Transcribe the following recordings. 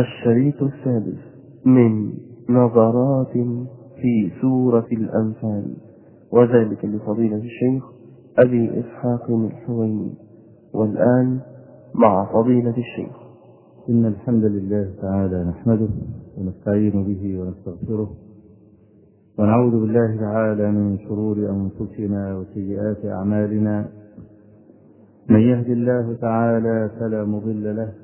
الشريط السادس من نظرات في سورة الأنفال وذلك لفضيلة الشيخ أبي إسحاق الحويني. والآن مع فضيلة الشيخ. إن الحمد لله تعالى نحمده ونستعين به ونستغفره ونعوذ بالله تعالى من شرور أنفسنا وسيئات أعمالنا. من يهد الله تعالى فلا مضل له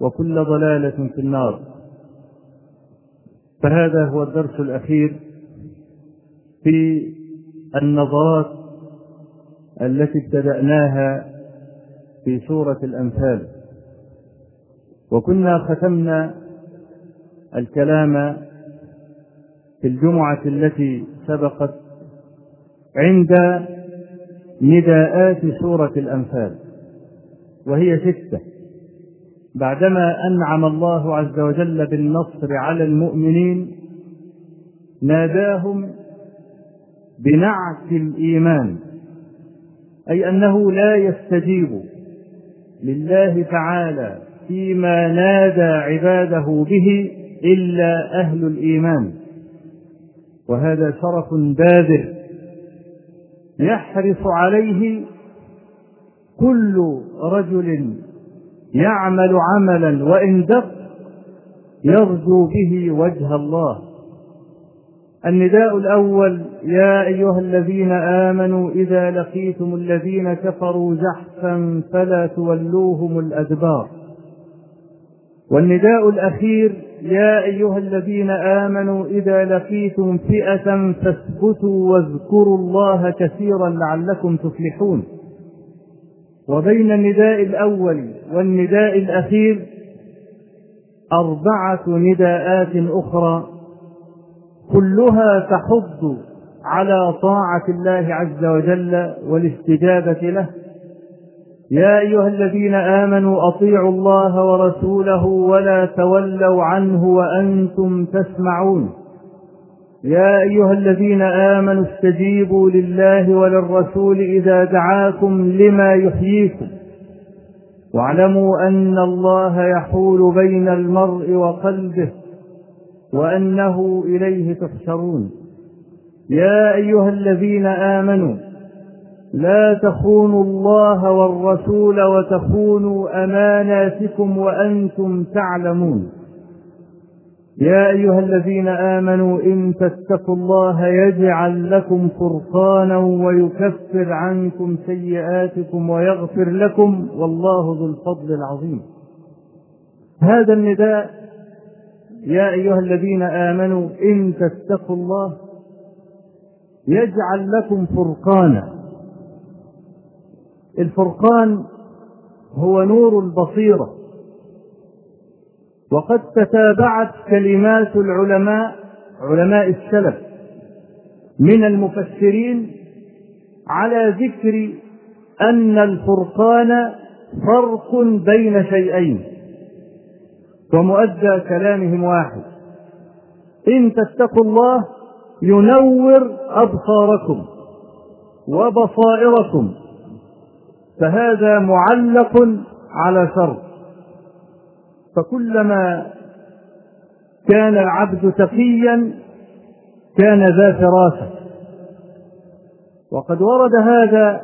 وكل ضلالة في النار. فهذا هو الدرس الأخير في النظرات التي ابتدأناها في سورة الأنفال. وكنا ختمنا الكلام في الجمعة التي سبقت عند نداءات سورة الأنفال وهي ستة. بعدما أنعم الله عز وجل بالنصر على المؤمنين ناداهم بنعت الإيمان أي أنه لا يستجيب لله تعالى فيما نادى عباده به إلا أهل الإيمان. وهذا شرف بادر يحرص عليه كل رجل يعمل عملا وإن دق يرجو به وجه الله. النداء الأول يا أيها الذين آمنوا إذا لقيتم الذين كفروا زحفا فلا تولوهم الأدبار. والنداء الأخير يا أيها الذين آمنوا إذا لقيتم فئة فاثبتوا واذكروا الله كثيرا لعلكم تفلحون. وبين النداء الأول والنداء الأخير أربعة نداءات أخرى كلها تحض على طاعة الله عز وجل والاستجابة له. يا أيها الذين آمنوا أطيعوا الله ورسوله ولا تولوا عنه وأنتم تسمعون. يا أيها الذين آمنوا استجيبوا لله وللرسول إذا دعاكم لما يحييكم. واعلموا أن الله يحول بين المرء وقلبه وأنه إليه تحشرون. يا أيها الذين آمنوا لا تخونوا الله والرسول وتخونوا أماناتكم وأنتم تعلمون. يا أيها الذين آمنوا إن تتقوا الله يجعل لكم فرقانا ويكفر عنكم سيئاتكم ويغفر لكم والله ذو الفضل العظيم. هذا النداء يا أيها الذين آمنوا إن تتقوا الله يجعل لكم فرقانا. الفرقان هو نور البصيرة. وقد تتابعت كلمات العلماء علماء السلف من المفسرين على ذكر أن الفرقان فرق بين شيئين ومؤدى كلامهم واحد. إن تتقوا الله ينور أبصاركم وبصائركم فهذا معلق على شر فكلما كان العبد تقيا كان ذا فراسة. وقد ورد هذا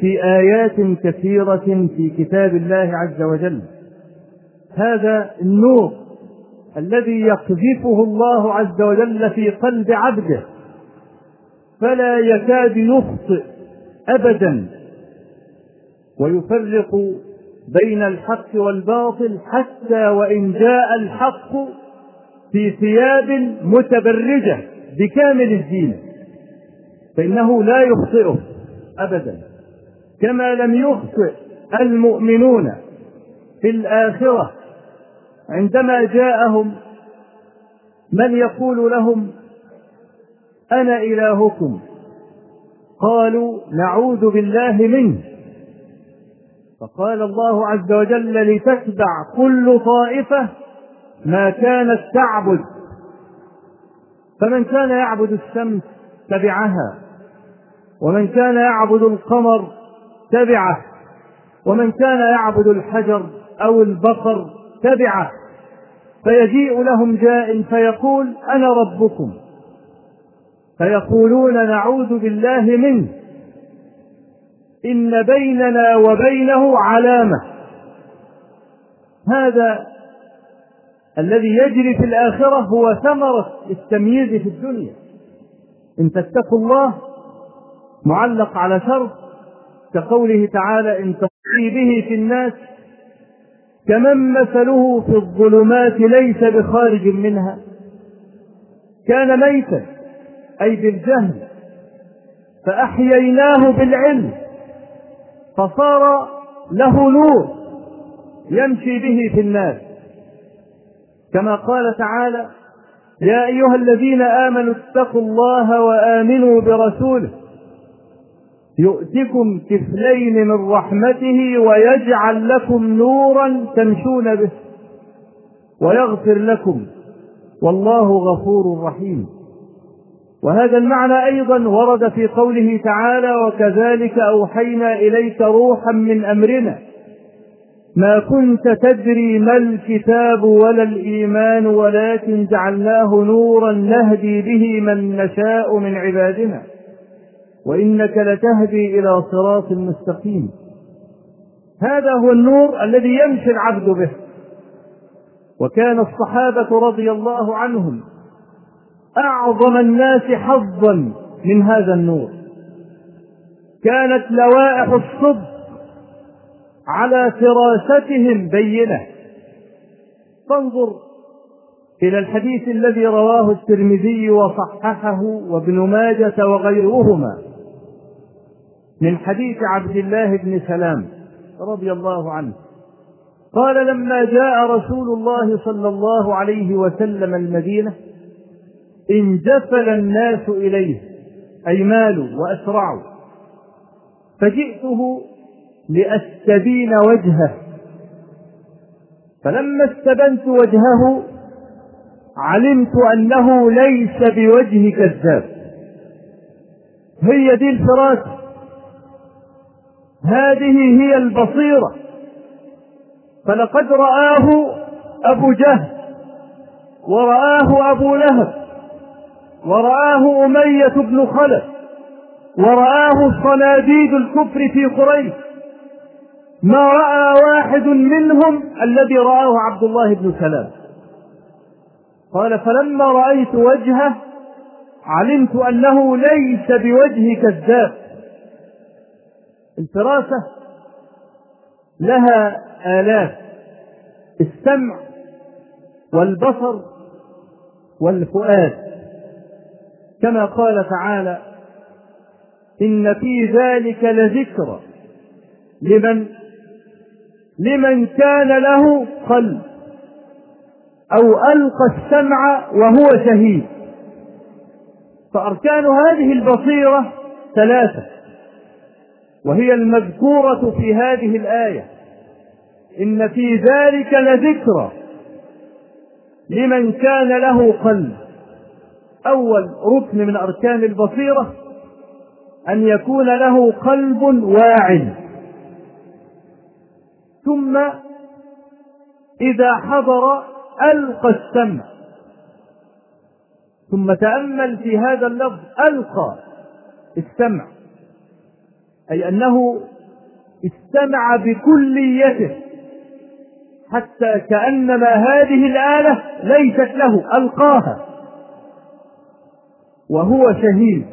في آيات كثيرة في كتاب الله عز وجل. هذا النور الذي يقذفه الله عز وجل في قلب عبده. فلا يكاد يخطئ ابدا. ويفرق بين الحق والباطل حتى وإن جاء الحق في ثياب متبرجة بكامل الزينه فإنه لا يخطئه ابدا. كما لم يخطئ المؤمنون في الآخرة عندما جاءهم من يقول لهم أنا إلهكم. قالوا نعوذ بالله منه. فقال الله عز وجل لتتبع كل طائفة ما كانت تعبد. فمن كان يعبد الشمس تبعها ومن كان يعبد القمر تبعه ومن كان يعبد الحجر أو البقر تبعه. فيجيء لهم جاء فيقول أنا ربكم فيقولون نعوذ بالله منه. إن بيننا وبينه علامة. هذا الذي يجري في الآخرة هو ثمرة التمييز في الدنيا. إن تتقوا الله معلق على شرط كقوله تعالى إن تصلي به في الناس كمن مثله في الظلمات ليس بخارج منها. كان ميتا أي بالجهل فأحييناه بالعلم. فصار له نور يمشي به في الناس. كما قال تعالى يا أيها الذين آمنوا اتقوا الله وآمنوا برسوله. يؤتكم كفلين من رحمته ويجعل لكم نورا تمشون به. ويغفر لكم. والله غفور رحيم. وهذا المعنى أيضا ورد في قوله تعالى وكذلك أوحينا إليك روحا من أمرنا. ما كنت تدري ما الكتاب ولا الإيمان ولكن جعلناه نورا نهدي به من نشاء من عبادنا. وإنك لتهدي إلى صراط مستقيم. هذا هو النور الذي يمشي العبد به. وكان الصحابة رضي الله عنهم أعظم الناس حظا من هذا النور. كانت لوائح الصدق على فراستهم بينة. فانظر إلى الحديث الذي رواه الترمذي وصححه وابن ماجه وغيرهما من حديث عبد الله بن سلام رضي الله عنه. قال لما جاء رسول الله صلى الله عليه وسلم المدينة انجفل الناس إليه أي مالوا واسرعوا فجئته لأستبين وجهه. فلما استبنت وجهه علمت أنه ليس بوجه كذاب. هي دي الفراسة. هذه هي البصيرة. فلقد رآه أبو جهل ورآه أبو لهب. ورآه أمية بن خلف ورآه صناديد الكفر في قريش ما رأى واحد منهم الذي رآه عبد الله بن سلام. قال فلما رأيت وجهه علمت أنه ليس بوجه كذاب. الفراسة لها آلات السمع والبصر والفؤاد. كما قال تعالى إن في ذلك لذكرى لمن لمن كان له قلب أو ألقى السمع وهو شهيد فأركان هذه البصيرة ثلاثة وهي المذكورة في هذه الآية إن في ذلك لذكرى لمن كان له قلب أول ركن من أركان البصيرة أن يكون له قلب واعٍ. ثم إذا حضر ألقى السمع. ثم تأمل في هذا اللفظ ألقى السمع. أي أنه استمع بكليته حتى كأنما هذه الآلة ليست له ألقاها. وهو شهيد.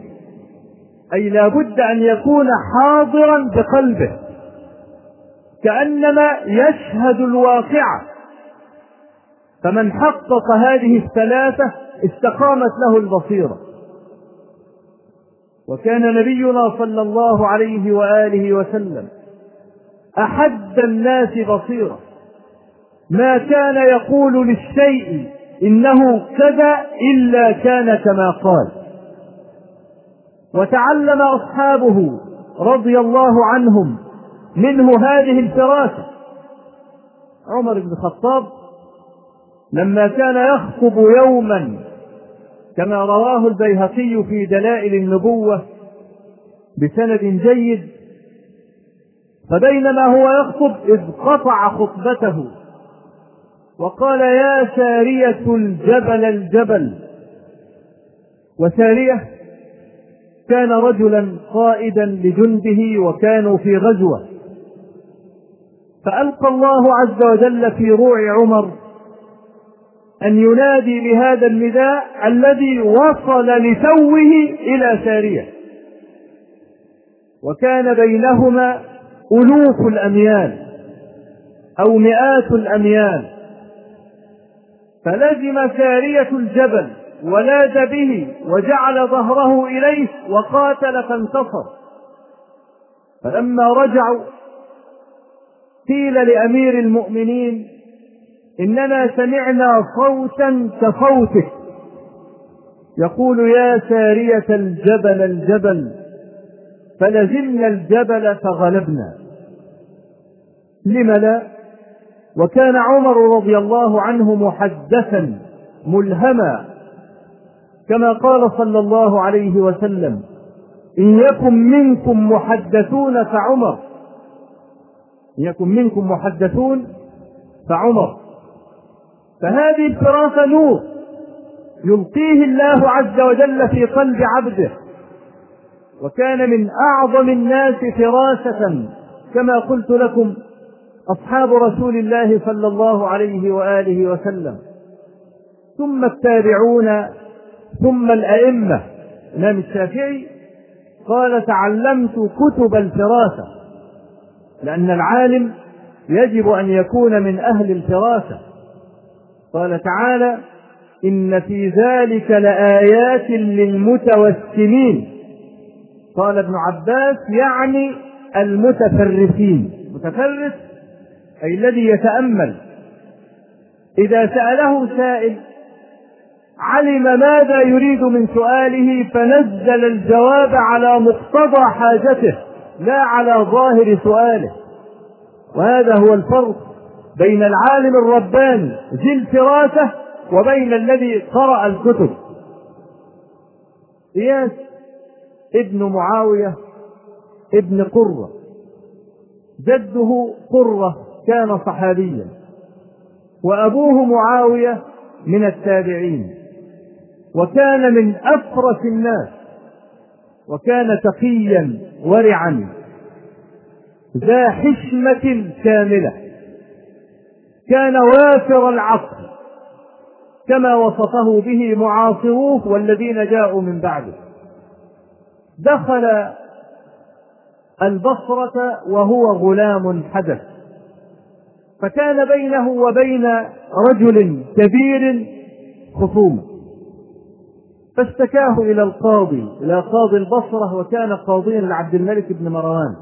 أي لا بد أن يكون حاضرا بقلبه. كأنما يشهد الواقعة فمن حقق هذه الثلاثة استقامت له البصيرة. وكان نبينا صلى الله عليه وآله وسلم أحد الناس بصيرة. ما كان يقول للشيء إنه كذا إلا كان كما قال. وتعلم أصحابه رضي الله عنهم منه هذه الفراسة عمر بن الخطاب لما كان يخطب يوما كما رواه البيهقي في دلائل النبوة بسند جيد فبينما هو يخطب إذ قطع خطبته وقال يا سارية الجبل الجبل وسارية كان رجلا قائدا لجنده وكانوا في غزوة. فألقى الله عز وجل في روع عمر أن ينادي بهذا النداء الذي وصل لتوه إلى سارية. وكان بينهما ألوف الأميال أو مئات الأميال فلزم سارية الجبل ولاذ به وجعل ظهره إليه وقاتل فانتصر. فلما رجعوا قيل لأمير المؤمنين إننا سمعنا صوتا كصوتك يقول يا سارية الجبل الجبل فلزمنا الجبل فغلبنا. لم لا؟ وكان عمر رضي الله عنه محدثا ملهما كما قال صلى الله عليه وسلم إن يكن منكم محدثون فعمر. إن يكن منكم محدثون فعمر. فهذه الفراسة نور يلقيه الله عز وجل في قلب عبده. وكان من أعظم الناس فراسة كما قلت لكم أصحاب رسول الله صلى الله عليه وآله وسلم. ثم التابعون ثم الأئمة. الإمام الشافعي قال تعلمت كتب الفراسة لأن العالم يجب أن يكون من أهل الفراسة. قال تعالى إن في ذلك لآيات للمتوسمين. قال ابن عباس يعني المتفرسين. متفرس أي الذي يتأمل. إذا سأله سائل علم ماذا يريد من سؤاله فنزل الجواب على مقتضى حاجته لا على ظاهر سؤاله. وهذا هو الفرق بين العالم الرباني ذي الفراسة وبين الذي قرأ الكتب. إياس ابن معاوية ابن قرة. جده قرة كان صحابيا. وأبوه معاوية من التابعين. وكان من أفرس الناس وكان تقيا ورعا ذا حشمة كاملة كان وافر العقل كما وصفه به معاصروه والذين جاءوا من بعده دخل البصرة وهو غلام حدث فكان بينه وبين رجل كبير خصومة فاشتكاه إلى القاضي إلى قاضي البصرة وكان قاضيا لعبد الملك بن مروان.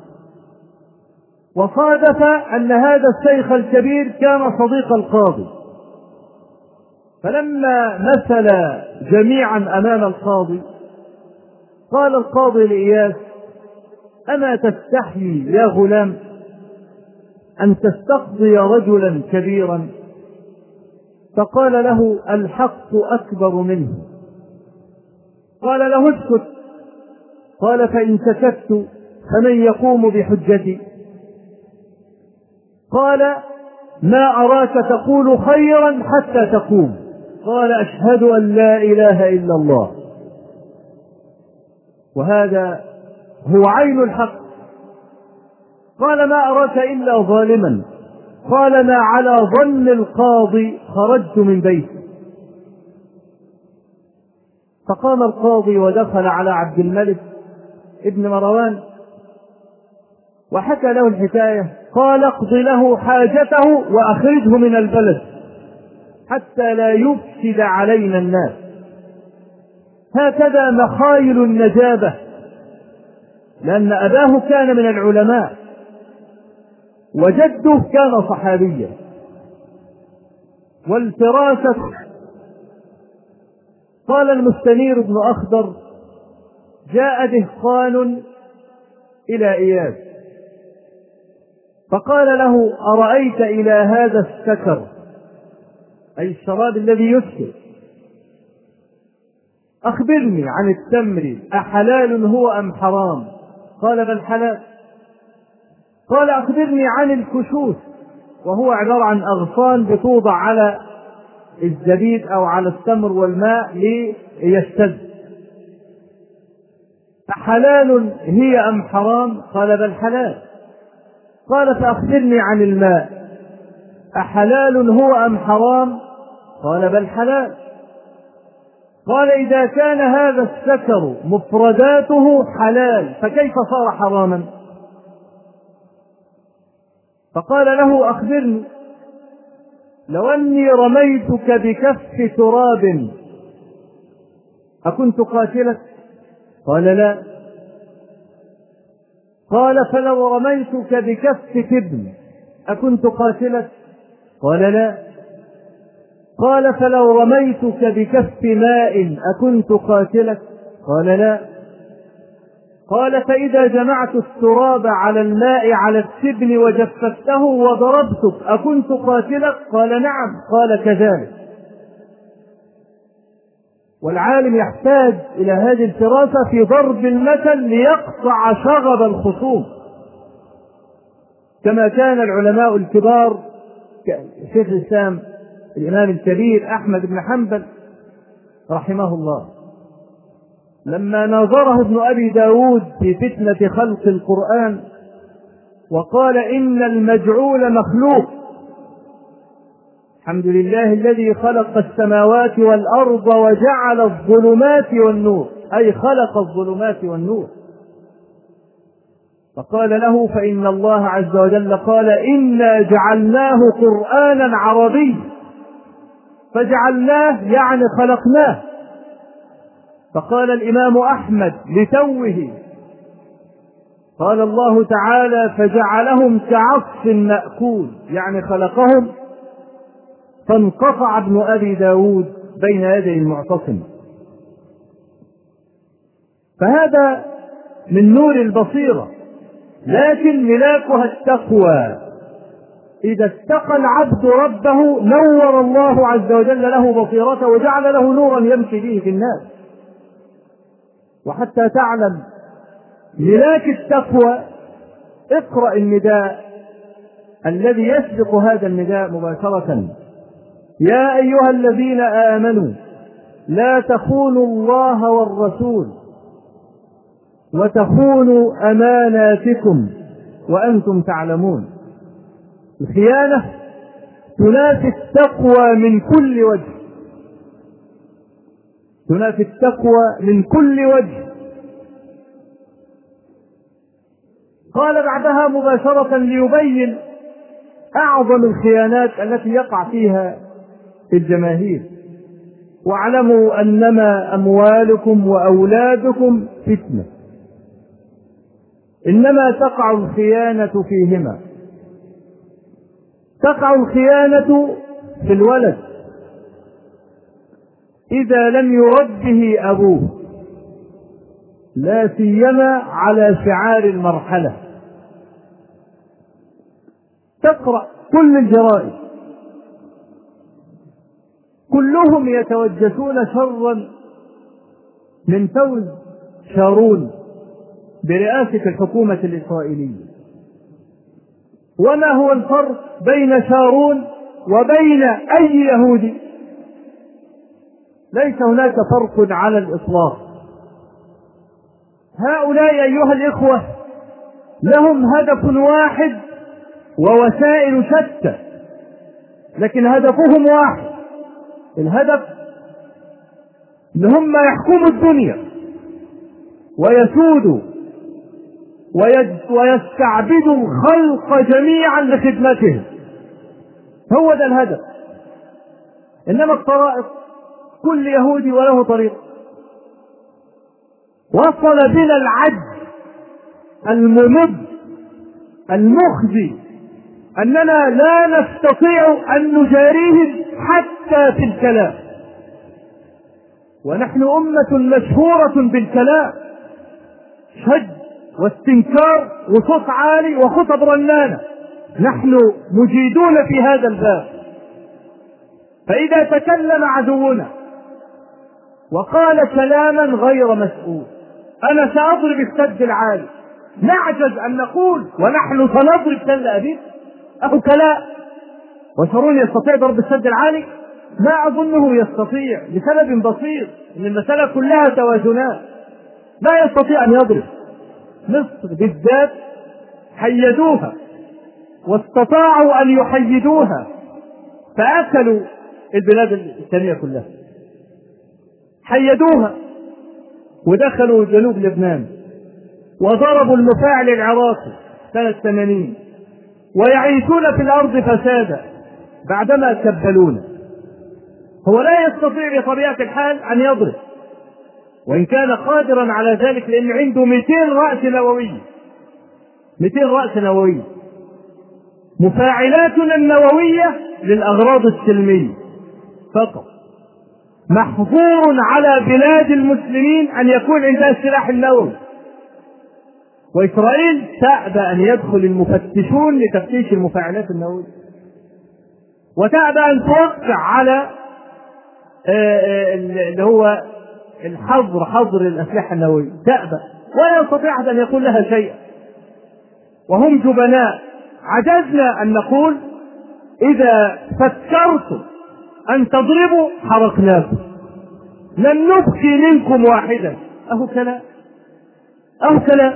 وصادف أن هذا الشيخ الكبير كان صديق القاضي. فلما مثل جميعا أمام القاضي قال القاضي لإياس أما تستحي يا غلام أن تستقضي رجلا كبيرا؟ فقال له الحق أكبر منه. قال له اسكت. قال فإن سكت فمن يقوم بحجتي. قال ما أراك تقول خيرا حتى تقوم. قال أشهد أن لا إله إلا الله. وهذا هو عين الحق. قال ما أراك إلا ظالما. قال ما على ظن القاضي خرجت من بيتي. فقام القاضي ودخل على عبد الملك ابن مروان وحكى له الحكاية قال اقض له حاجته وأخرجه من البلد حتى لا يفسد علينا الناس. هكذا مخايل النجابة لأن أباه كان من العلماء وجده كان صحابيا. والفراسة قال المستنير بن أخضر جاء دهقان إلى إياس فقال له أرأيت إلى هذا السكر؟ أي الشراب الذي يسكر. أخبرني عن التمر أحلال هو أم حرام؟ قال بل حلال. قال أخبرني عن الكشوش وهو عبارة عن أغصان بتوضع على الزبيب أو على التمر والماء ليشتد. أحلال هي أم حرام؟ قال بل حلال. قال فأخبرني عن الماء. أحلال هو أم حرام؟ قال بل حلال. قال إذا كان هذا السكر مفرداته حلال فكيف صار حراما؟ فقال له أخبرني. لو أني رميتك بكف تراب أكنت قاتلك؟ قال لا. قال فلو رميتك بكف تبن أكنت قاتلك؟ قال لا. قال فلو رميتك بكف ماء أكنت قاتلك؟ قال لا. قال فإذا جمعت التراب على الماء على السبن وجففته وضربتك أكنت قاتلك؟ قال نعم. قال كذلك. والعالم يحتاج إلى هذه الفراسة في ضرب المثل ليقطع شغب الخصوم. كما كان العلماء الكبار شيخ الإسلام الإمام الكبير أحمد بن حنبل رحمه الله. لما ناظره ابن أبي داود في فتنة خلق القرآن وقال إن المجعول مخلوق الحمد لله الذي خلق السماوات والأرض وجعل الظلمات والنور أي خلق الظلمات والنور. فقال له فإن الله عز وجل قال إنا جعلناه قرآنا عربي فجعلناه يعني خلقناه. فقال الإمام أحمد لتوه قال الله تعالى فجعلهم كعصف مأكول يعني خلقهم فانقطع ابن أبي داود بين يدي المعتصم. فهذا من نور البصيرة لكن ملاكها التقوى. إذا اتقى العبد ربه نور الله عز وجل له بصيرته وجعل له نورا يمشي به في الناس. وحتى تعلم ملاك التقوى اقرأ النداء الذي يسبق هذا النداء مباشرة. يا أيها الذين آمنوا لا تخونوا الله والرسول وتخونوا أماناتكم وأنتم تعلمون. الخيانة تنافي التقوى من كل وجه. تنافي التقوى من كل وجه. قال بعدها مباشرة ليبين أعظم الخيانات التي يقع فيها الجماهير. واعلموا أنما أموالكم وأولادكم فتنة. إنما تقع الخيانة فيهما. تقع الخيانة في الولد. إذا لم يربه أبوه. لا سيما على شعار المرحلة. تقرأ كل الجرائد كلهم يتوجسون شرا من فوز شارون برئاسة الحكومة الإسرائيلية. وما هو الفرق بين شارون وبين أي يهودي؟ ليس هناك فرق على الإطلاق. هؤلاء أيها الإخوة لهم هدف واحد ووسائل شتى لكن هدفهم واحد. الهدف ان هم يحكموا الدنيا ويسودوا ويستعبدوا الخلق جميعا لخدمتهم. هو ده الهدف. إنما الطرائق كل يهودي وله طريق. وصل بنا العجز الممد المخزي أننا لا نستطيع أن نجاريهم حتى في الكلام. ونحن أمة مشهورة بالكلام. شد واستنكار وصوت عالي وخطب رنانة. نحن مجيدون في هذا الباب. فإذا تكلم عدونا وقال كلاما غير مسؤول. أنا سأضرب السد العالي. نعجز أن نقول ونحن سنضرب تل ابيب أو كلا وشارون يستطيع ضرب السد العالي؟ ما أظنه يستطيع لسبب بسيط أن المسألة كلها توازنات. لا يستطيع أن يضرب. مصر بالذات حيدوها واستطاعوا أن يحيدوها. فأكلوا البلاد الثانية كلها. حيدوها. ودخلوا جنوب لبنان. وضربوا المفاعل العراقي سنة 80 ويعيشون في الأرض فسادا بعدما كبلونا هو لا يستطيع بطبيعة الحال أن يضرب. وإن كان قادرا على ذلك لأن عنده 200 رأس نووية 200 رأس نووية مفاعلاتنا النووية للأغراض السلمية. فقط. محظور على بلاد المسلمين أن يكون عندها السلاح النووي. وإسرائيل تأبى أن يدخل المفتشون لتفتيش المفاعلات النووية. وتأبى أن توقع على اللي هو الحظر حظر الأسلحة النووية. تأبى. ولا يستطيع أحد أن يقول لها شيئا. وهم جبناء. عجزنا أن نقول إذا فكرتم أن تضربوا حرقناكم لن نبقي منكم واحدا. أهو كلام. أهو كلام.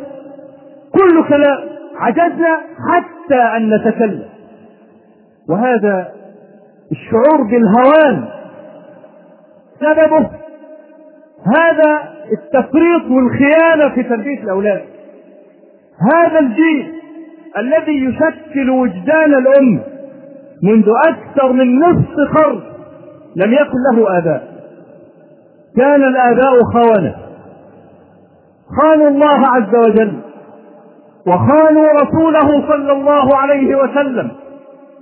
كل كلام. عجزنا حتى أن نتكلم. وهذا الشعور بالهوان سببه هذا التفريط والخيانة في تربية الأولاد. هذا الجيل الذي يشكل وجدان الأمة منذ أكثر من نصف قرن لم يكن له آباء. كان الآباء خونة خانوا الله عز وجل وخانوا رسوله صلى الله عليه وسلم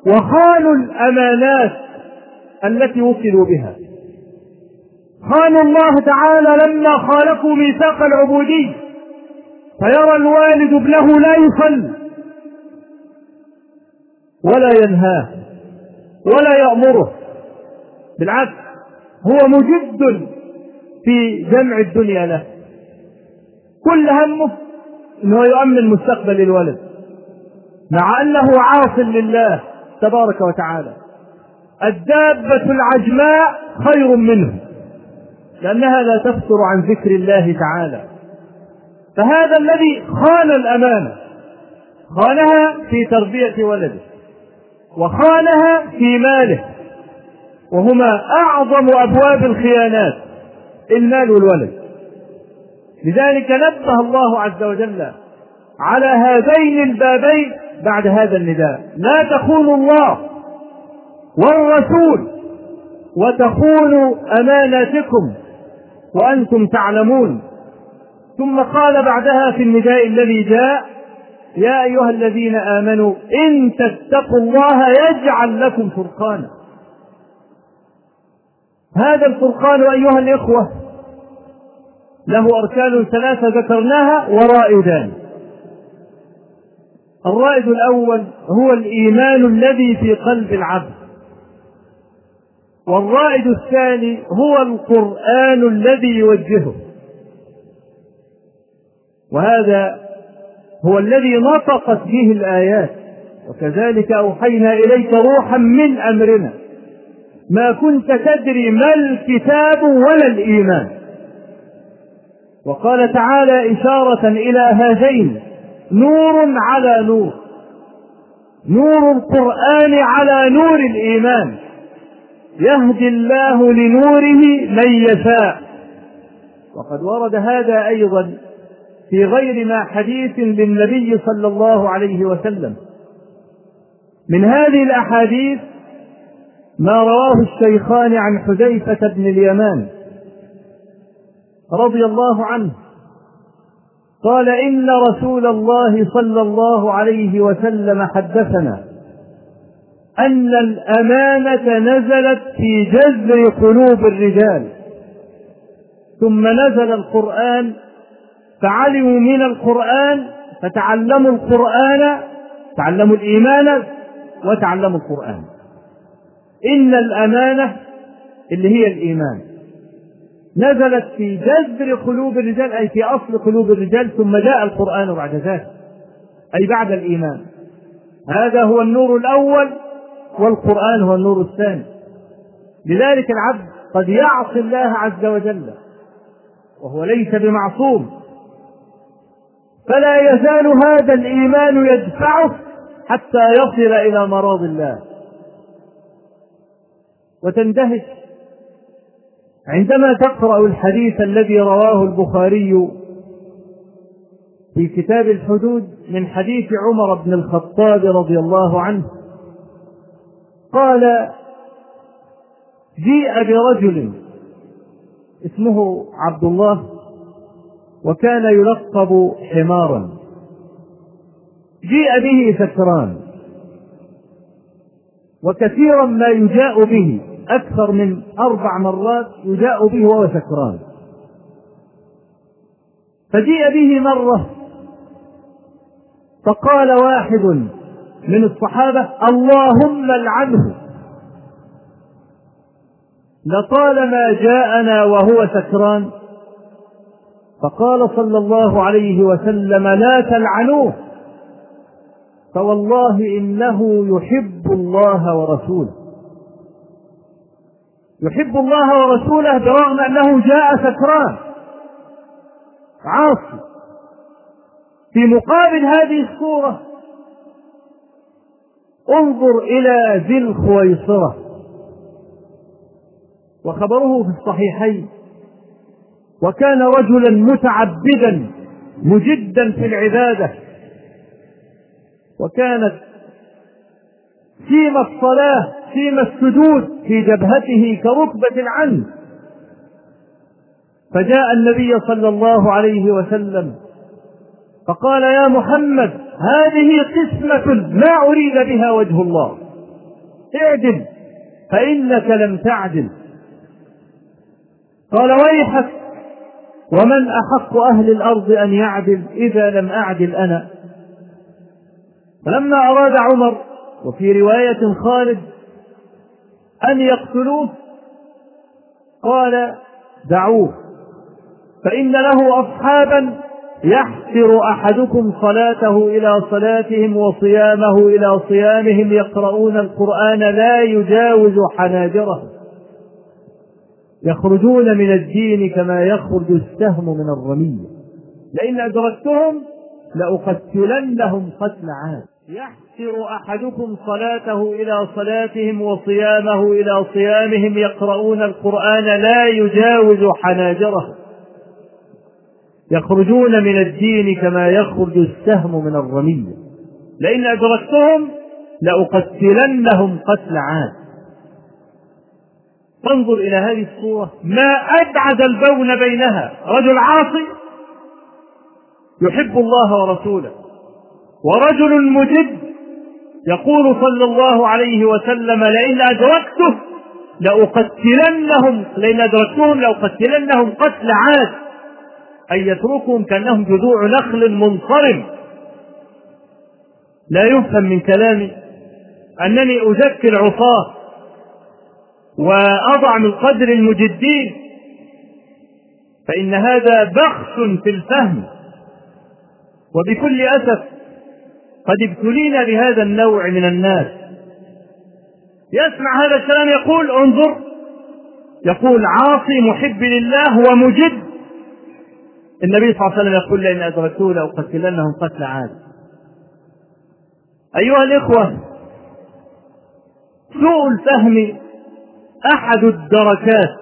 وخانوا الأمانات التي وصلوا بها. خانوا الله تعالى لما خالفوا ميثاق العبودية فيرى الوالد ابنه لا يصلي ولا ينهاه ولا يأمره. بالعكس هو مجد في جمع الدنيا له. كل همه انه يؤمن مستقبل الولد. مع أنه عاص لله تبارك وتعالى. الدابة العجماء خير منه لأنها لا تفتر عن ذكر الله تعالى. فهذا الذي خان الأمانة خانها في تربية ولده وخانها في ماله. وهما أعظم أبواب الخيانات المال والولد. لذلك نبه الله عز وجل على هذين البابين بعد هذا النداء. لا تخونوا الله والرسول وتخونوا أماناتكم وأنتم تعلمون. ثم قال بعدها في النداء الذي جاء يا أيها الذين آمنوا إن تتقوا الله يجعل لكم فرقانا. هذا الفرقان أيها الإخوة له أركان ثلاثة ذكرناها ورائدان. الرائد الأول هو الإيمان الذي في قلب العبد. والرائد الثاني هو القرآن الذي يوجهه. وهذا هو الذي نطقت به الآيات. وكذلك أوحينا إليك روحا من أمرنا. ما كنت تدري ما الكتاب ولا الإيمان. وقال تعالى إشارة إلى هذين نور على نور. نور القرآن على نور الإيمان. يهدي الله لنوره من يشاء. وقد ورد هذا أيضا في غير ما حديث للنبي صلى الله عليه وسلم. من هذه الأحاديث ما رواه الشيخان عن حذيفة بن اليمان رضي الله عنه قال إن رسول الله صلى الله عليه وسلم حدثنا أن الأمانة نزلت في جذر قلوب الرجال ثم نزل القرآن فعلموا من القرآن فتعلموا القرآن تعلموا الإيمان وتعلموا القرآن. إن الأمانة اللي هي الإيمان نزلت في جذر قلوب الرجال أي في أصل قلوب الرجال ثم جاء القرآن بعد ذلك أي بعد الإيمان. هذا هو النور الأول والقرآن هو النور الثاني. لذلك العبد قد يعصي الله عز وجل وهو ليس بمعصوم. فلا يزال هذا الإيمان يدفعه حتى يصل إلى مراض الله. وتندهش عندما تقرأ الحديث الذي رواه البخاري في كتاب الحدود من حديث عمر بن الخطاب رضي الله عنه قال جيء برجل اسمه عبد الله وكان يلقب حمارا. جيء به سكران وكثيرا ما يجاء به أكثر من أربع مرات يجاء به وهو سكران فجيء به مرة فقال واحد من الصحابة اللهم العنه لطالما جاءنا وهو سكران فقال صلى الله عليه وسلم لا تلعنوه فوالله إنه يحب الله ورسوله. يحب الله ورسوله برغم أنه جاء سكران عاصي. في مقابل هذه الصورة انظر إلى ذي الخويصرة. وخبره في الصحيحين. وكان رجلا متعبدا مجدا في العبادة. وكانت سيم الصلاة سيم السجود في جبهته كركبة عنه فجاء النبي صلى الله عليه وسلم فقال يا محمد هذه قسمة ما أريد بها وجه الله. اعدل فإنك لم تعدل. قال ويحك ومن أحق أهل الأرض أن يعدل إذا لم أعدل أنا؟ فلما أراد عمر وفي رواية خالد أن يقتلوه قال دعوه فإن له أصحابا يحسر أحدكم صلاته إلى صلاتهم وصيامه إلى صيامهم يقرؤون القرآن لا يجاوز حناجرهم يخرجون من الدين كما يخرج السهم من الرمية لئن أدركتهم لأقتلنهم قتل عاد. يحسر أحدكم صلاته إلى صلاتهم وصيامه إلى صيامهم يقرؤون القرآن لا يجاوز حناجرهم يخرجون من الدين كما يخرج السهم من الرمية لئن أدركتهم لأقتلنهم قتل عاد. فانظر إلى هذه الصورة. ما أبعد البون بينها. رجل عاصي يحب الله ورسوله. ورجل مجد يقول صلى الله عليه وسلم لئن أدركته لأقتلنهم لئن أدركتهم لأقتلنهم قتل عاد أن يتركهم كأنهم جذوع نخل منصرم. لا يفهم من كلامي أنني أزكي العصاة وأضع من قدر المجدين فإن هذا بخس في الفهم. وبكل أسف قد ابتلينا بهذا النوع من الناس. يسمع هذا الكلام يقول انظر. يقول عاصي محب لله ومجد. النبي صلى الله عليه وسلم يقول لئن أدركته لأقتلنهم قتل عاد. أيها الإخوة سوء الفهم أحد الدركات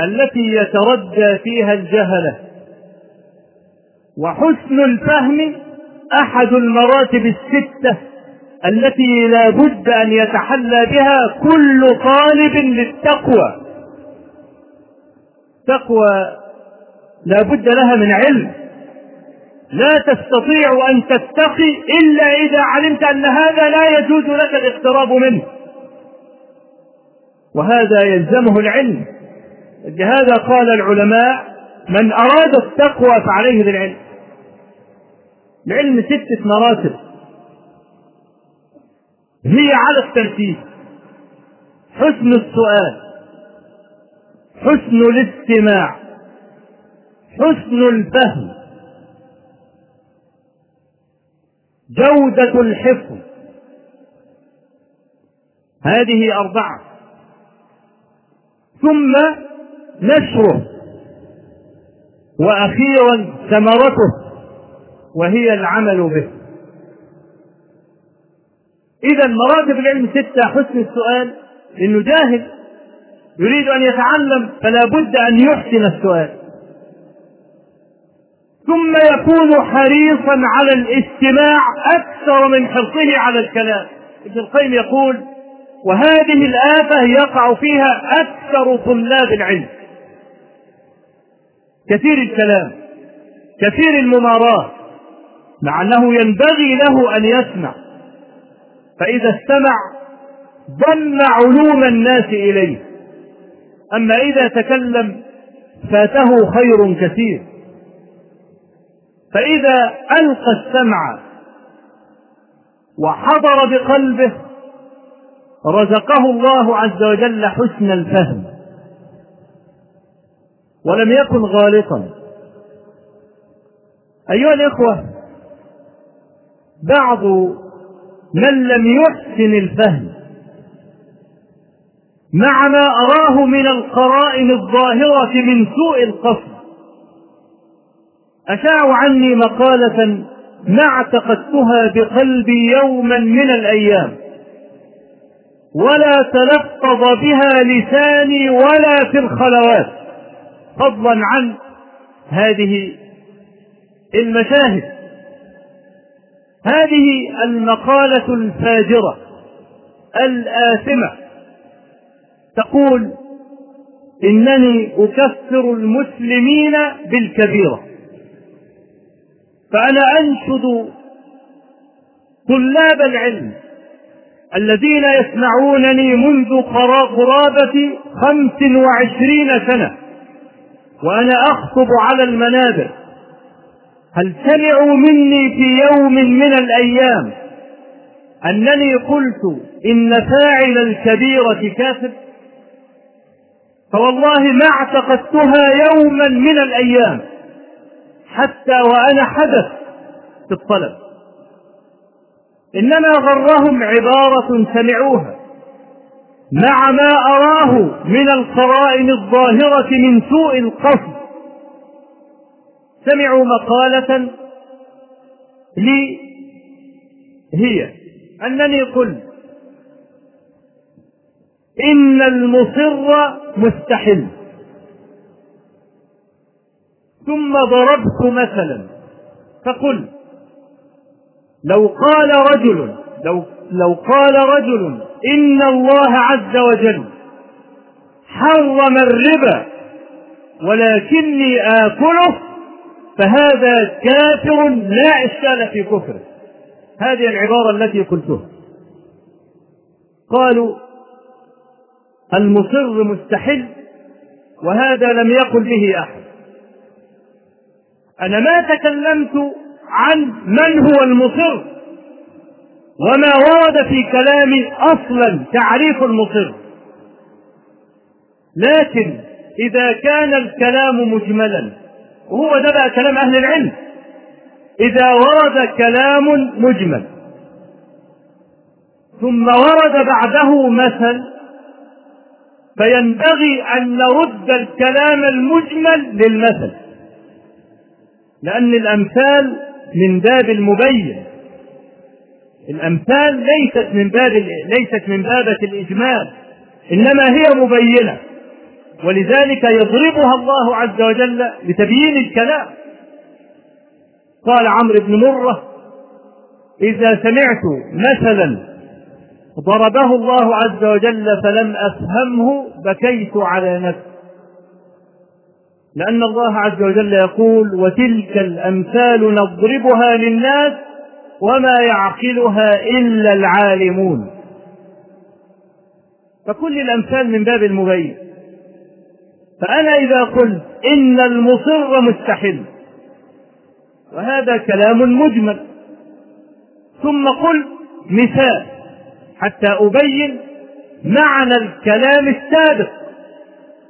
التي يتردى فيها الجهلة وحسن الفهم أحد المراتب الستة التي لا بد أن يتحلى بها كل طالب للتقوى. تقوى لا بد لها من علم. لا تستطيع أن تتقي إلا إذا علمت أن هذا لا يجوز لك الاقتراب منه. وهذا يلزمه العلم. لهذا قال العلماء من أراد التقوى فعليه بالعلم. العلم ستة مراتب هي على الترتيب. حسن السؤال. حسن الاستماع. حسن الفهم. جودة الحفظ. هذه أربعة. ثم نشره. وأخيرا ثمرته. وهي العمل به. إذا مراتب العلم ستة حسن السؤال. إنه جاهل يريد أن يتعلم فلا بد أن يحسن السؤال. ثم يكون حريصا على الاستماع أكثر من حرصه على الكلام. ابن القيم يقول وهذه الآفة يقع فيها أكثر طلاب العلم. كثير الكلام كثير المماراة مع أنه ينبغي له أن يسمع. فإذا استمع ضم علوم الناس إليه. أما إذا تكلم فاته خير كثير. فإذا ألقى السمع وحضر بقلبه رزقه الله عز وجل حسن الفهم. ولم يكن غالطا. أيها الإخوة بعض من لم يحسن الفهم مع ما أراه من القرائن الظاهرة من سوء القصد. أشاعوا عني مقالة ما اعتقدتها بقلبي يوما من الأيام ولا تلفظ بها لساني ولا في الخلوات فضلا عن هذه المشاهد. هذه المقالة الفاجرة الآثمة. تقول إنني أكفر المسلمين بالكبيرة. فأنا أنشد طلاب العلم الذين يسمعونني منذ قرابة خمس وعشرين سنة وأنا أخطب على المنابر. هل سمعوا مني في يوم من الأيام أنني قلت إن فاعل الكبيرة كافر؟ فوالله ما اعتقدتها يوما من الأيام حتى وأنا حدث في الطلب. إنما غرهم عبارة سمعوها مع ما أراه من القرائن الظاهرة من سوء القصد سمعوا مقالة لي هي. أنني قلت إن المصر مستحل. ثم ضربت مثلا فقلت لو قال رجل لو لو قال رجل إن الله عز وجل حرم الربا ولكني آكله فهذا كافر لا إشكال في كفره. هذه العبارة التي قلتها. قالوا المصر مستحل وهذا لم يقل به أحد. أنا ما تكلمت عن من هو المصر وما ورد في كلامي أصلا تعريف المصر. لكن إذا كان الكلام مجملا وهو ده بقى كلام أهل العلم. إذا ورد كلام مجمل ثم ورد بعده مثل فينبغي أن نرد الكلام المجمل للمثل. لأن الأمثال من باب المبين. الأمثال ليست من باب ليست من بابة الإجمال إنما هي مبينة. ولذلك يضربها الله عز وجل لتبيين الكلام. قال عمرو بن مرة إذا سمعت مثلا ضربه الله عز وجل فلم أفهمه بكيت على نفسي. لأن الله عز وجل يقول وتلك الأمثال نضربها للناس وما يعقلها إلا العالمون. فكل الأمثال من باب المبين. فأنا إذا قلت إن المصر مستحل وهذا كلام مجمل. ثم قل مثال حتى أبين معنى الكلام السابق.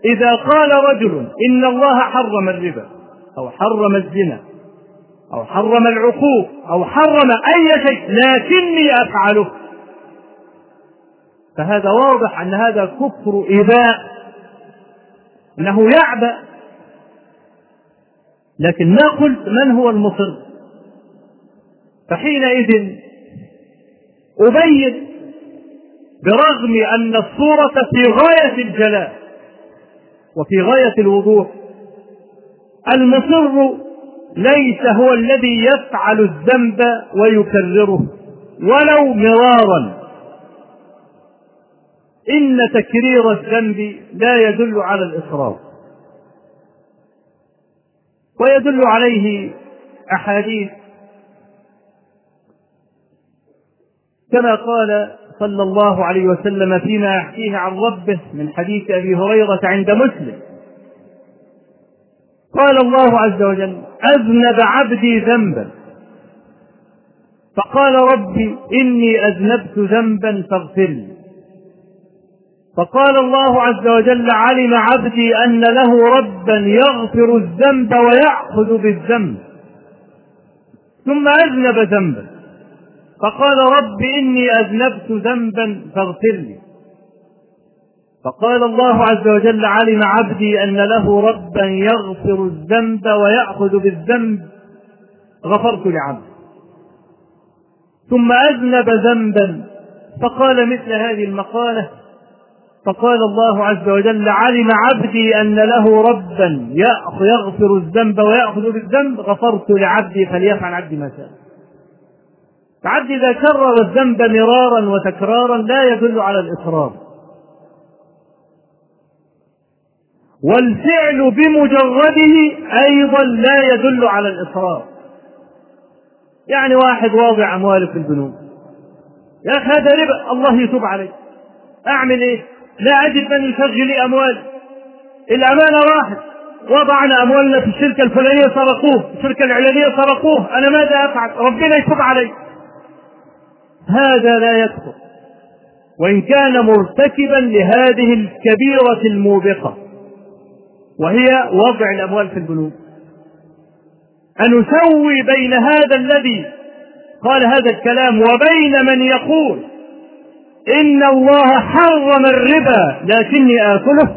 إذا قال رجل إن الله حرم الربا أو حرم الزنا أو حرم العقوق أو حرم أي شيء لكني أفعله فهذا واضح أن هذا كفر إباء. أنه يعبأ. لكن ما قلت من هو المصر؟ فحينئذ أبين برغم أن الصورة في غاية الجلاء وفي غاية الوضوح. المصر ليس هو الذي يفعل الذنب ويكرره ولو مرارا. إن تكرير الذنب لا يدل على الإصرار. ويدل عليه أحاديث كما قال صلى الله عليه وسلم فيما يحكيه عن ربه من حديث أبي هريرة عند مسلم. قال الله عز وجل أذنب عبدي ذنبا. فقال ربي إني أذنبت ذنبا فاغفر لي فقال الله عز وجل علم عبدي أن له ربا يغفر الذنب ويأخذ بالذنب. ثم أذنب ذنبا. فقال رب إني أذنبت ذنبا فاغفر لي. فقال الله عز وجل علم عبدي أن له ربا يغفر الذنب ويأخذ بالذنب. غفرت لعبدي. ثم أذنب ذنبا. فقال مثل هذه المقالة فقال الله عز وجل علم عبدي أن له ربا يغفر الذنب ويأخذ بالذنب غفرت لعبدي فليفعل عبدي ما شاء. فعبد إذا كرر الذنب مرارا وتكرارا لا يدل على الإصرار. والفعل بمجرده أيضا لا يدل على الإصرار. يعني واحد واضع أمواله في البنوك. يا أخي هذا ربا الله يتوب عليه. أعمل إيه؟ لا أجد من يشغل لي أموالي الأمانة راحت وضعنا أموالنا في الشركة الفلانية سرقوه الشركة الإعلانية سرقوه. أنا ماذا أفعل؟ ربنا يتوب علي. هذا لا يكفر. وإن كان مرتكبا لهذه الكبيرة الموبقة وهي وضع الأموال في البنوك. أن نسوي بين هذا الذي قال هذا الكلام وبين من يقول إن الله حرم الربا لكني آكله.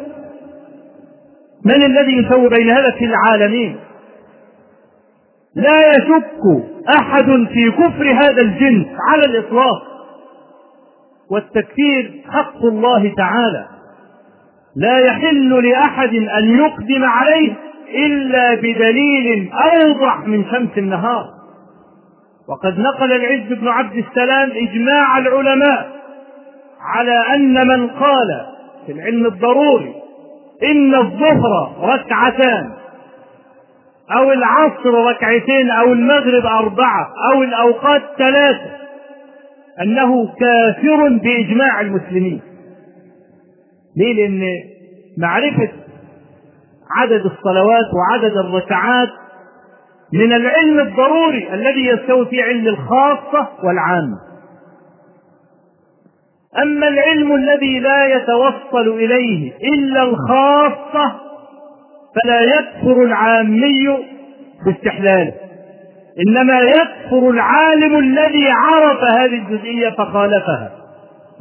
من الذي يسوي بين هذا في العالمين؟ لا يشك أحد في كفر هذا الجنس على الإطلاق. والتكفير حق الله تعالى. لا يحل لأحد أن يقدم عليه إلا بدليل أوضح من شمس النهار. وقد نقل العز بن عبد السلام إجماع العلماء على أن من قال في العلم الضروري إن الظهر ركعتان أو العصر ركعتين أو المغرب أربعة أو الأوقات ثلاثة أنه كافر بإجماع المسلمين ليه؟ لأن معرفة عدد الصلوات وعدد الركعات من العلم الضروري الذي يستوي في علم الخاصة والعامة أما العلم الذي لا يتوصل إليه إلا الخاصة فلا يكفر العامي باستحلاله. إنما يكفر العالم الذي عرف هذه الجزئية فخالفها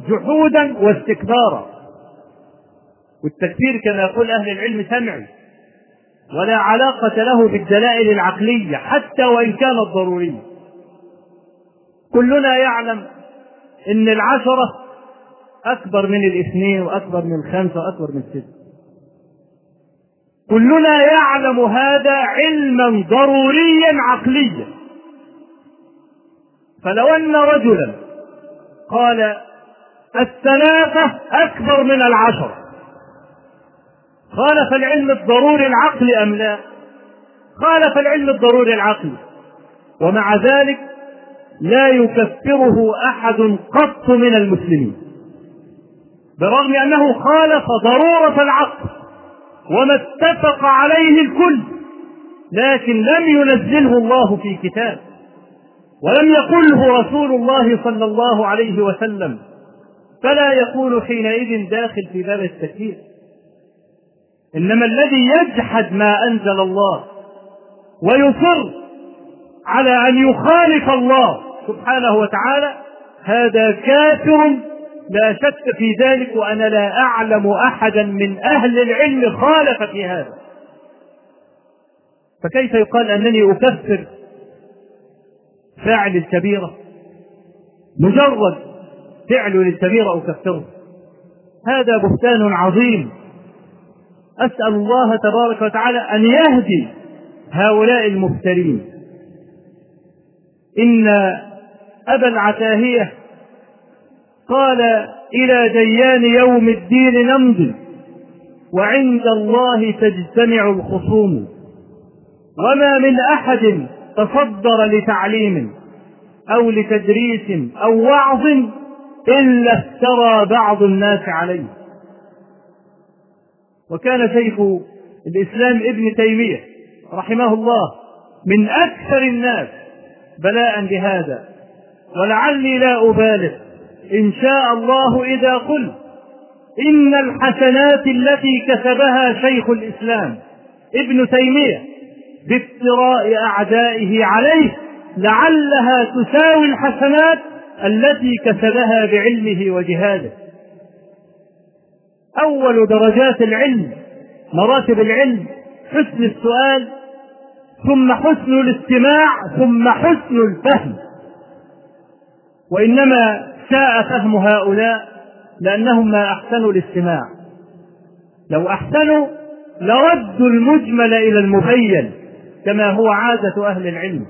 جحودا واستكبارا. والتكفير كما يقول أهل العلم سمعي ولا علاقة له بالدلائل العقلية حتى وإن كانت ضرورية كلنا يعلم أن العشرة أكبر من الاثنين وأكبر من الخمسة وأكبر من الستة. كلنا يعلم هذا علما ضروريا عقليا. فلو أن رجلا قال الثلاثة أكبر من العشرة خالف العلم الضروري العقلي أم لا؟ خالف العلم الضروري العقلي ومع ذلك لا يكفره أحد قط من المسلمين. برغم أنه خالف ضرورة العقل وما اتفق عليه الكل لكن لم ينزله الله في كتاب ولم يقله رسول الله صلى الله عليه وسلم فلا يكون حينئذ داخل في باب التكفير إنما الذي يجحد ما أنزل الله ويصر على أن يخالف الله سبحانه وتعالى هذا كافر لا شك في ذلك وأنا لا أعلم أحدا من أهل العلم خالف في هذا. فكيف يقال أنني أكفر فاعل الكبيرة؟ مجرد فعل للكبيرة أكفره. هذا بهتان عظيم. أسأل الله تبارك وتعالى أن يهدي هؤلاء المفترين. إن أبا العتاهية قال إلى ديان يوم الدين نمضي وعند الله تجتمع الخصوم. وما من أحد تصدر لتعليم أو لتدريس أو وعظ إلا افترى بعض الناس عليه. وكان شيخ الإسلام ابن تيمية رحمه الله من أكثر الناس بلاء بهذا ولعلي لا أبالغ. إن شاء الله إذا قلت إن الحسنات التي كسبها شيخ الإسلام ابن تيمية بافتراء أعدائه عليه لعلها تساوي الحسنات التي كسبها بعلمه وجهاده. أول درجات العلم مراتب العلم حسن السؤال ثم حسن الاستماع ثم حسن الفهم. وإنما شاء فهم هؤلاء لأنهم ما أحسنوا الاستماع. لو أحسنوا لردوا المجمل إلى المبين كما هو عادة أهل العلم.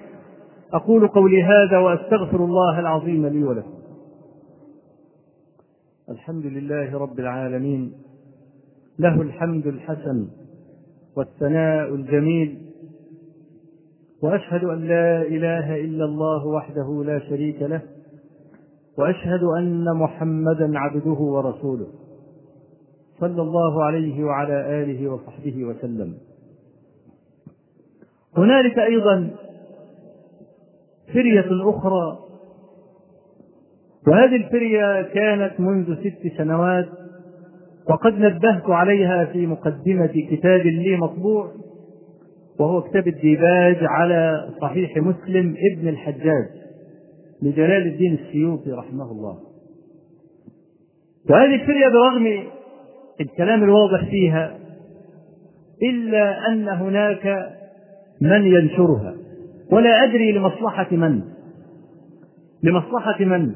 أقول قولي هذا وأستغفر الله العظيم لي ولكم. الحمد لله رب العالمين. له الحمد الحسن والثناء الجميل. وأشهد أن لا إله إلا الله وحده لا شريك له. وأشهد أن محمدا عبده ورسوله صلى الله عليه وعلى آله وصحبه وسلم. هنالك أيضا فرية أخرى. وهذه الفرية كانت منذ ست سنوات وقد نبهت عليها في مقدمة كتاب لي مطبوع وهو كتاب الديباج على صحيح مسلم ابن الحجاج. لجلال الدين السيوطي رحمه الله. وهذه الفرية برغم الكلام الواضح فيها إلا أن هناك من ينشرها. ولا أدري لمصلحة من. لمصلحة من؟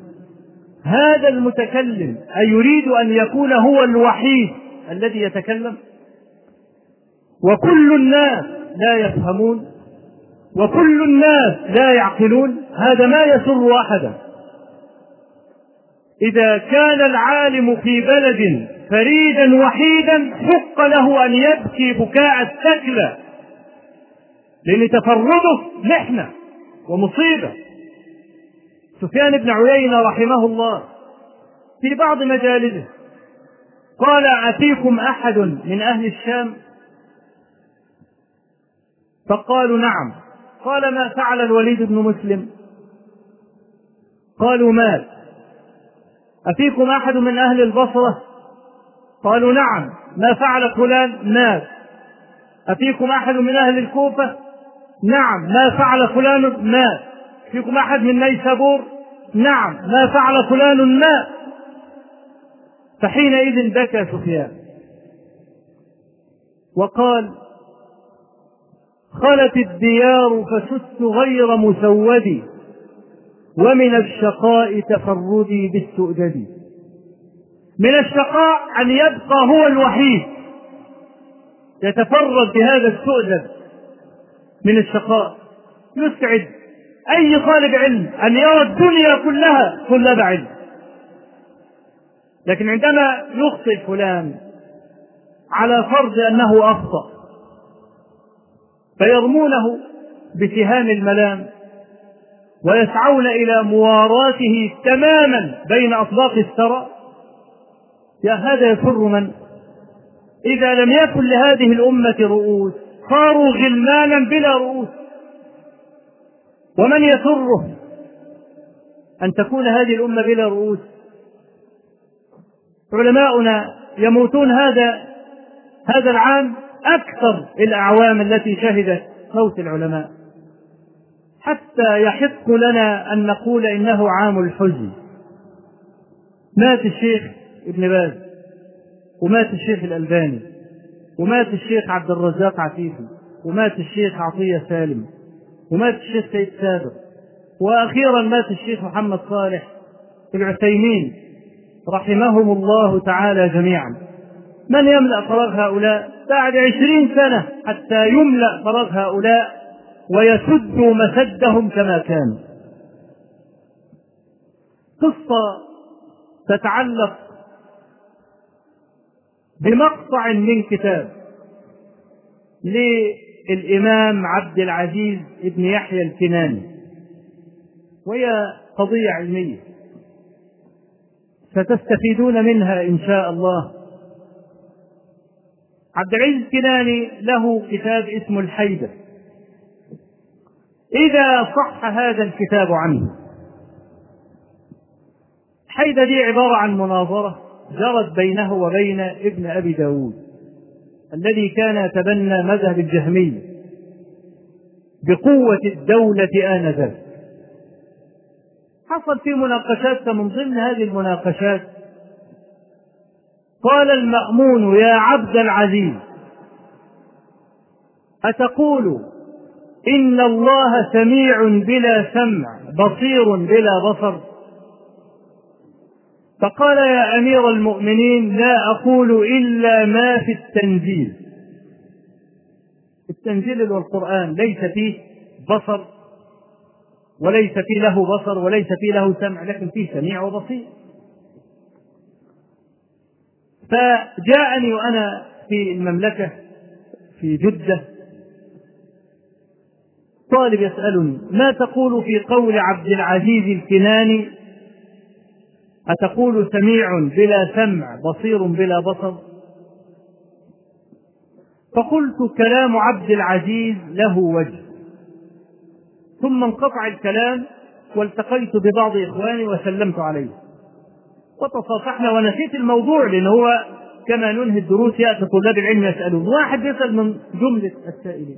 هذا المتكلم أيريد أن يكون هو الوحيد الذي يتكلم؟ وكل الناس لا يفهمون وكل الناس لا يعقلون هذا ما يسر أحدا. إذا كان العالم في بلد فريدا وحيدا حق له أن يبكي بكاء الثكلى لأن تفرده محنه ومصيبة. سفيان بن عيينة رحمه الله في بعض مجالسه قال أتيكم أحد من أهل الشام؟ فقالوا نعم. قال ما فعل الوليد بن مسلم؟ قالوا مات أفيكم أحد من أهل البصرة؟ قالوا نعم. ما فعل فلان؟ مات أفيكم أحد من أهل الكوفة؟ نعم. ما فعل فلان؟ مات فيكم أحد من نيسابور؟ نعم. ما فعل فلان؟ مات فحينئذ بكى سفيان. وقال خلت الديار فشدت غير مسودي ومن الشقاء تفردي بالسؤدد. من الشقاء أن يبقى هو الوحيد يتفرد بهذا السؤدد. من الشقاء يسعد أي طالب علم أن يرى الدنيا كلها طلاب علم. لكن عندما يخطئ فلان على فرض أنه أخطأ فيرمونه بسهام الملام ويسعون إلى مواراته تماما بين أطباق الثرى. يا هذا يسر من؟ إذا لم يكن لهذه الأمة رؤوس صاروا غلمانا بلا رؤوس. ومن يسره أن تكون هذه الأمة بلا رؤوس؟ علماؤنا يموتون هذا هذا العام أكثر الأعوام التي شهدت موت العلماء. حتى يحق لنا أن نقول إنه عام الحزن. مات الشيخ ابن باز ومات الشيخ الألباني ومات الشيخ عبد الرزاق عفيفي ومات الشيخ عطية سالم ومات الشيخ سيد سابق وأخيرا مات الشيخ محمد صالح العثيمين رحمهم الله تعالى جميعا. من يملأ فراغ هؤلاء؟ بعد عشرين سنة حتى يملأ فراغ هؤلاء ويسدوا مسدهم كما كانوا. قصة تتعلق بمقطع من كتاب للإمام عبد العزيز بن يحيى الكناني وهي قضية علمية. ستستفيدون منها إن شاء الله عبد العزيز الكناني له كتاب اسمه الحيدة. إذا صح هذا الكتاب عنه. الحيدة دي عبارة عن مناظرة جرت بينه وبين ابن أبي داود الذي كان يتبنى مذهب الجهمية بقوة الدولة آنذاك. حصل في مناقشات فمن ضمن هذه المناقشات قال المأمون يا عبد العزيز أتقول إن الله سميع بلا سمع بصير بلا بصر؟ فقال يا أمير المؤمنين لا أقول إلا ما في التنزيل. التنزيل والقرآن ليس فيه بصر وليس فيه له بصر وليس فيه له سمع لكن فيه سميع وبصير. فجاءني وأنا في المملكة في جدة. طالب يسألني ما تقول في قول عبد العزيز الكناني؟ أتقول سميع بلا سمع بصير بلا بصر. فقلت كلام عبد العزيز له وجه. ثم انقطع الكلام والتقيت ببعض إخواني وسلمت عليه. وتصافحنا ونسيت الموضوع لأن هو كما ننهي الدروس يأتي طلاب العلم يسألون. واحد يسأل من جملة السائلين.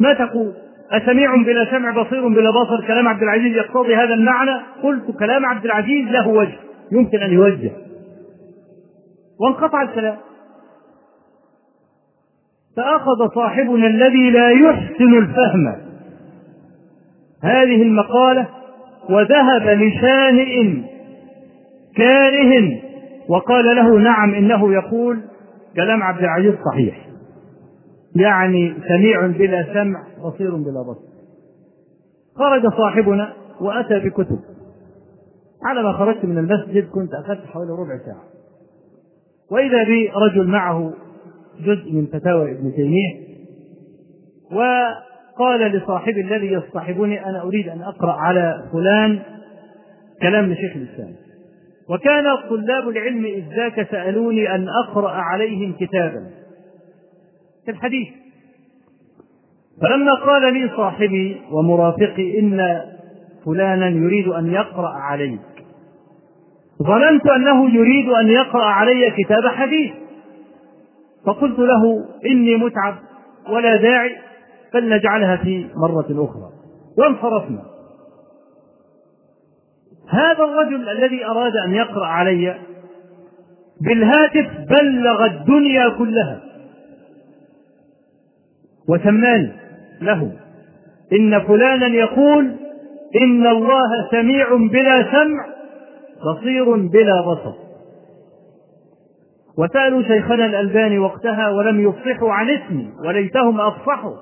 ما تقول؟ أسميع بلا سمع بصير بلا بصر كلام عبد العزيز يقتضي هذا المعنى. قلت كلام عبد العزيز له وجه يمكن أن يوجه. وانقطع الكلام. فأخذ صاحبنا الذي لا يحسن الفهم هذه المقالة وذهب لشانئ كاره وقال له نعم إنه يقول كلام عبد العزيز صحيح. يعني سميع بلا سمع بصير بلا بصر. خرج صاحبنا وأتى بكتب. على ما خرجت من المسجد كنت أخذت حوالي ربع ساعة. وإذا بي رجل معه جزء من فتاوى ابن تيمية وقال لصاحبي الذي يصطحبني أنا أريد أن أقرأ على فلان كلام لشيخ الإسلام. وكان طلاب العلم إذ ذاك سألوني أن أقرأ عليهم كتابا. في الحديث. فلما قال لي صاحبي ومرافقي إن فلانا يريد أن يقرأ عليك. ظننت أنه يريد أن يقرأ علي كتاب حديث. فقلت له إني متعب ولا داعي فلنجعلها في مرة أخرى. وانصرفنا. هذا الرجل الذي أراد أن يقرأ علي بالهاتف بلغ الدنيا كلها. وسماني له إن فلانا يقول إن الله سميع بلا سمع بصير بلا بصر. وسألوا شيخنا الألباني وقتها ولم يفصحوا عن اسمي وليتهم أفصحوا.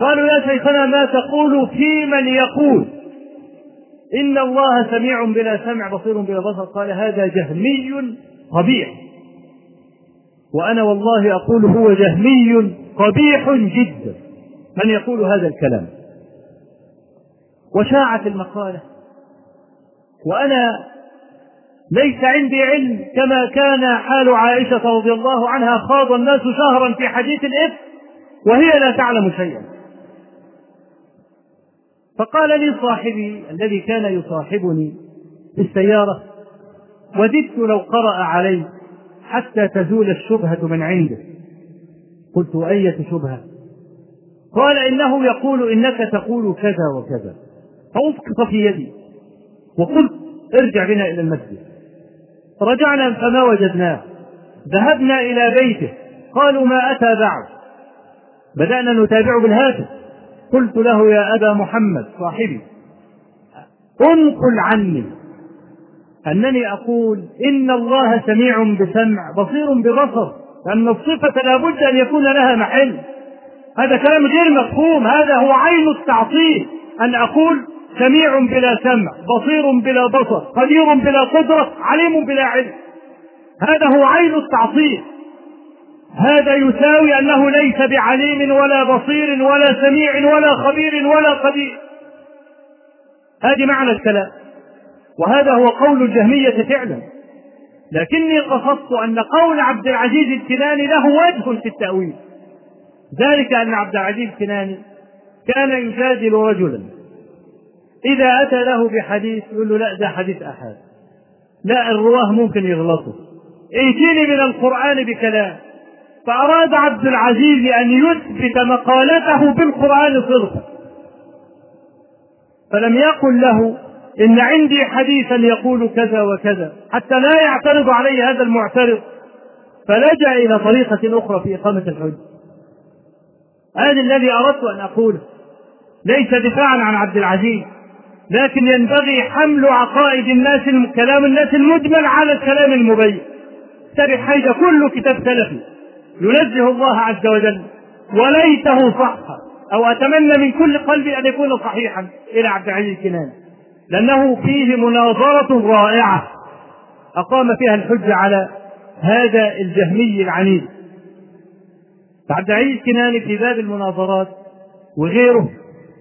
قالوا يا شيخنا ما تقول في من يقول؟ إن الله سميع بلا سمع بصير بلا بصر. قال هذا جهمي قبيح. وأنا والله أقول هو جهمي قبيح جدا من يقول هذا الكلام؟ وشاعت المقالة. وأنا ليس عندي علم كما كان حال عائشة رضي الله عنها خاض الناس شهرا في حديث الإفك وهي لا تعلم شيئا. فقال لي صاحبي الذي كان يصاحبني في السيارة وددت لو قرأ علي حتى تزول الشبهة من عنده. قلت أية شبهة؟ قال إنه يقول إنك تقول كذا وكذا. فأسقط في يدي وقلت ارجع بنا إلى المسجد. رجعنا فما وجدناه ذهبنا إلى بيته قالوا ما أتى بعد؟ بدأنا نتابعه بالهاتف. قلت له يا أبا محمد صاحبي انقل عني. أنني أقول إن الله سميع بسمع بصير ببصر أن الصفة لابد أن يكون لها محل. هذا كلام غير مفهوم هذا هو عين التعطيل. أن أقول سميع بلا سمع بصير بلا بصر قدير بلا قدرة عليم بلا علم. هذا هو عين التعطيل. هذا يساوي أنه ليس بعليم ولا بصير ولا سميع ولا خبير ولا قدير. هذه معنى الكلام. وهذا هو قول الجهمية فعلا. لكني قصدت أن قول عبد العزيز الكناني له وجه في التأويل. ذلك أن عبد العزيز الكناني كان يجادل رجلا. إذا أتى له بحديث يقول له لا ده حديث أحد. لا الرواة ممكن يغلطوا. ائتيني من القرآن بكلام. فأراد عبد العزيز أن يثبت مقالته بالقرآن صدقا. فلم يقل له إن عندي حديثا يقول كذا وكذا حتى لا يعترض علي هذا المعترض. فلجأ إلى طريقة أخرى في إقامة الحج. هذا الذي أردت أن أقوله ليس دفاعا عن عبد العزيز لكن ينبغي حمل عقائد الناس كلام الناس المجمل على الكلام المبين. ترى حيث كل كتاب سلفي. ينزه الله عز وجل وليته صح أو أتمنى من كل قلبي أن يكون صحيحا إلى عبد العزيز كنان. لأنه فيه مناظرة رائعة أقام فيها الحجة على هذا الجهمي العنيد. عبد العزيز كناني في باب المناظرات وغيره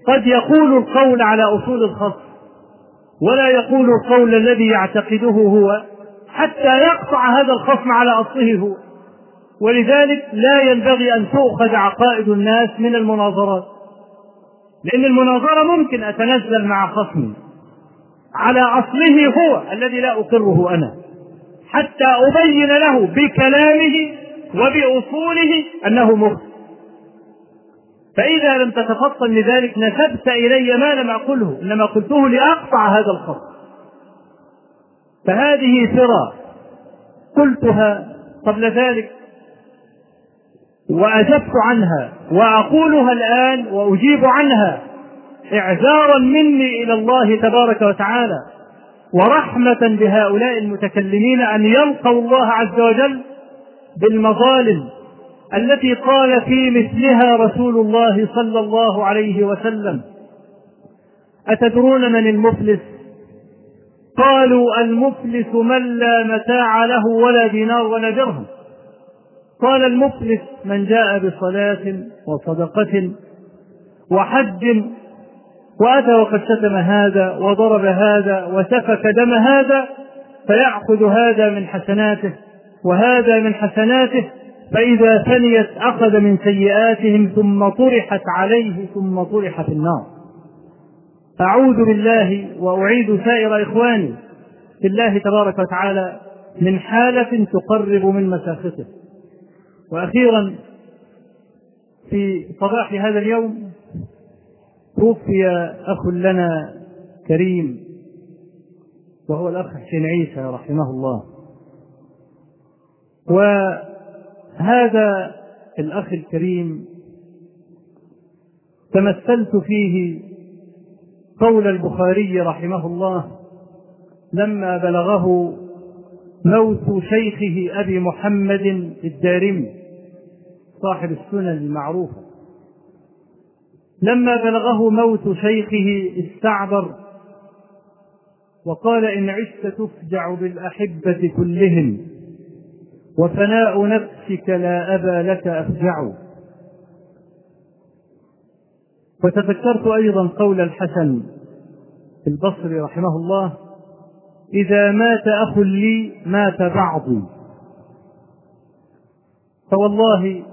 قد يقول القول على أصول الخصم ولا يقول القول الذي يعتقده هو حتى يقطع هذا الخصم على أصله هو. ولذلك لا ينبغي أن تؤخذ عقائد الناس من المناظرات. لأن المناظرة ممكن أتنزل مع خصمي على أصله هو الذي لا أقره أنا. حتى أبين له بكلامه وبأصوله أنه مخطئ فإذا لم تتفطن لذلك نسبت إلي ما لم أقله إنما قلته لأقطع هذا الخط. فهذه ثرى قلتها قبل ذلك وأجبت عنها وأقولها الآن وأجيب عنها إعذارا مني إلى الله تبارك وتعالى ورحمة بهؤلاء المتكلمين أن يلقوا الله عز وجل بالمظالم التي قال في مثلها رسول الله صلى الله عليه وسلم. أتدرون من المفلس؟ قالوا المفلس من لا متاع له ولا دينار ولا درهم. قال المفلس من جاء بصلاة وصدقة وحج وأتى وقد شتم هذا وضرب هذا وسفك دم هذا فيأخذ هذا من حسناته وهذا من حسناته فإذا ثنيت أخذ من سيئاتهم ثم طرحت عليه ثم طرح في النار. أعوذ بالله وأعيد سائر إخواني في الله تبارك وتعالى من حالة تقرب من مساخطه. وأخيرا في صباح هذا اليوم توفي أخ لنا كريم وهو الأخ حسين عيسى رحمه الله. وهذا الأخ الكريم تمثلت فيه قول البخاري رحمه الله لما بلغه موت شيخه أبي محمد الدارمي صاحب السنن المعروفة. لما بلغه موت شيخه استعبر وقال إن عشت تفجع بالأحبة كلهم وفناء نفسك لا أبا لك أفجع. وتذكرت أيضا قول الحسن البصري رحمه الله إذا مات أخ لي مات بعضي فوالله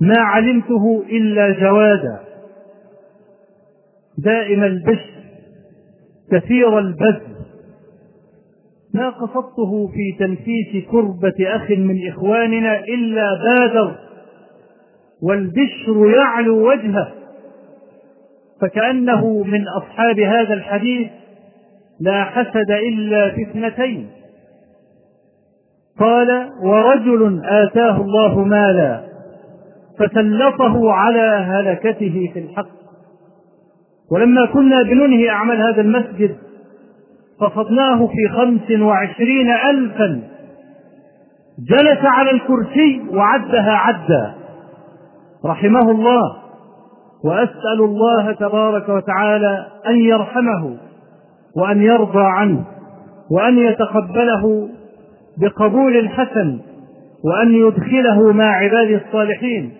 ما علمته إلا جوادا. دائم البشر كثير البذل. ما قصدته في تنفيس كربة أخ من إخواننا إلا بادر. والبشر يعلو وجهه. فكأنه من أصحاب هذا الحديث لا حسد إلا في اثنتين. قال ورجل آتاه الله مالا فسلطه على هلكته في الحق. ولما كنا بننهي أعمال هذا المسجد قصدناه في خمس وعشرين ألفا. جلس على الكرسي وعدها عدا. رحمه الله. وأسأل الله تبارك وتعالى أن يرحمه. وأن يرضى عنه وأن يتقبله بقبول حسن وأن يدخله مع عباده الصالحين.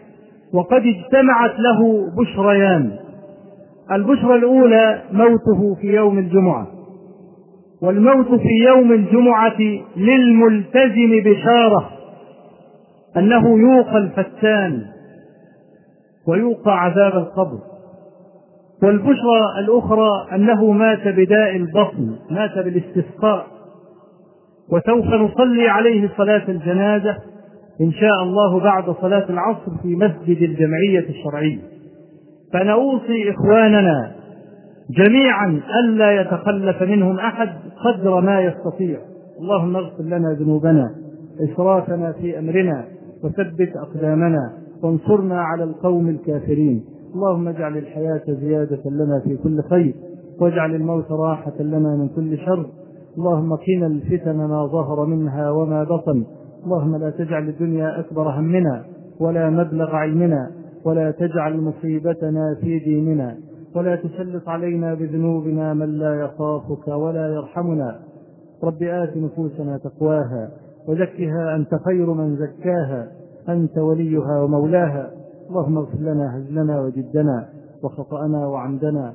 وقد اجتمعت له بشريان. البشرى الأولى موته في يوم الجمعة. والموت في يوم الجمعة للملتزم بشارة أنه يوقى الفتان ويوقى عذاب القبر. والبشرى الأخرى أنه مات بداء البطن مات بالاستسقاء. وسوف نصلي عليه صلاة الجنازة إن شاء الله بعد صلاة العصر في مسجد الجمعية الشرعية. فنوصي إخواننا جميعا ألا يتخلف منهم أحد قدر ما يستطيع. اللهم اغفر لنا ذنوبنا إسرافنا في أمرنا وثبت أقدامنا وانصرنا على القوم الكافرين. اللهم اجعل الحياة زيادة لنا في كل خير واجعل الموت راحة لنا من كل شر. اللهم قنا الفتن ما ظهر منها وما بطن. اللهم لا تجعل الدنيا أكبر همنا ولا مبلغ علمنا ولا تجعل مصيبتنا في ديننا ولا تسلط علينا بذنوبنا من لا يخافك ولا يرحمنا. رب آت نفوسنا تقواها وزكها أنت خير من زكاها. أنت وليها ومولاها. اللهم اغفر لنا هزلنا وجدنا وخطأنا وعمدنا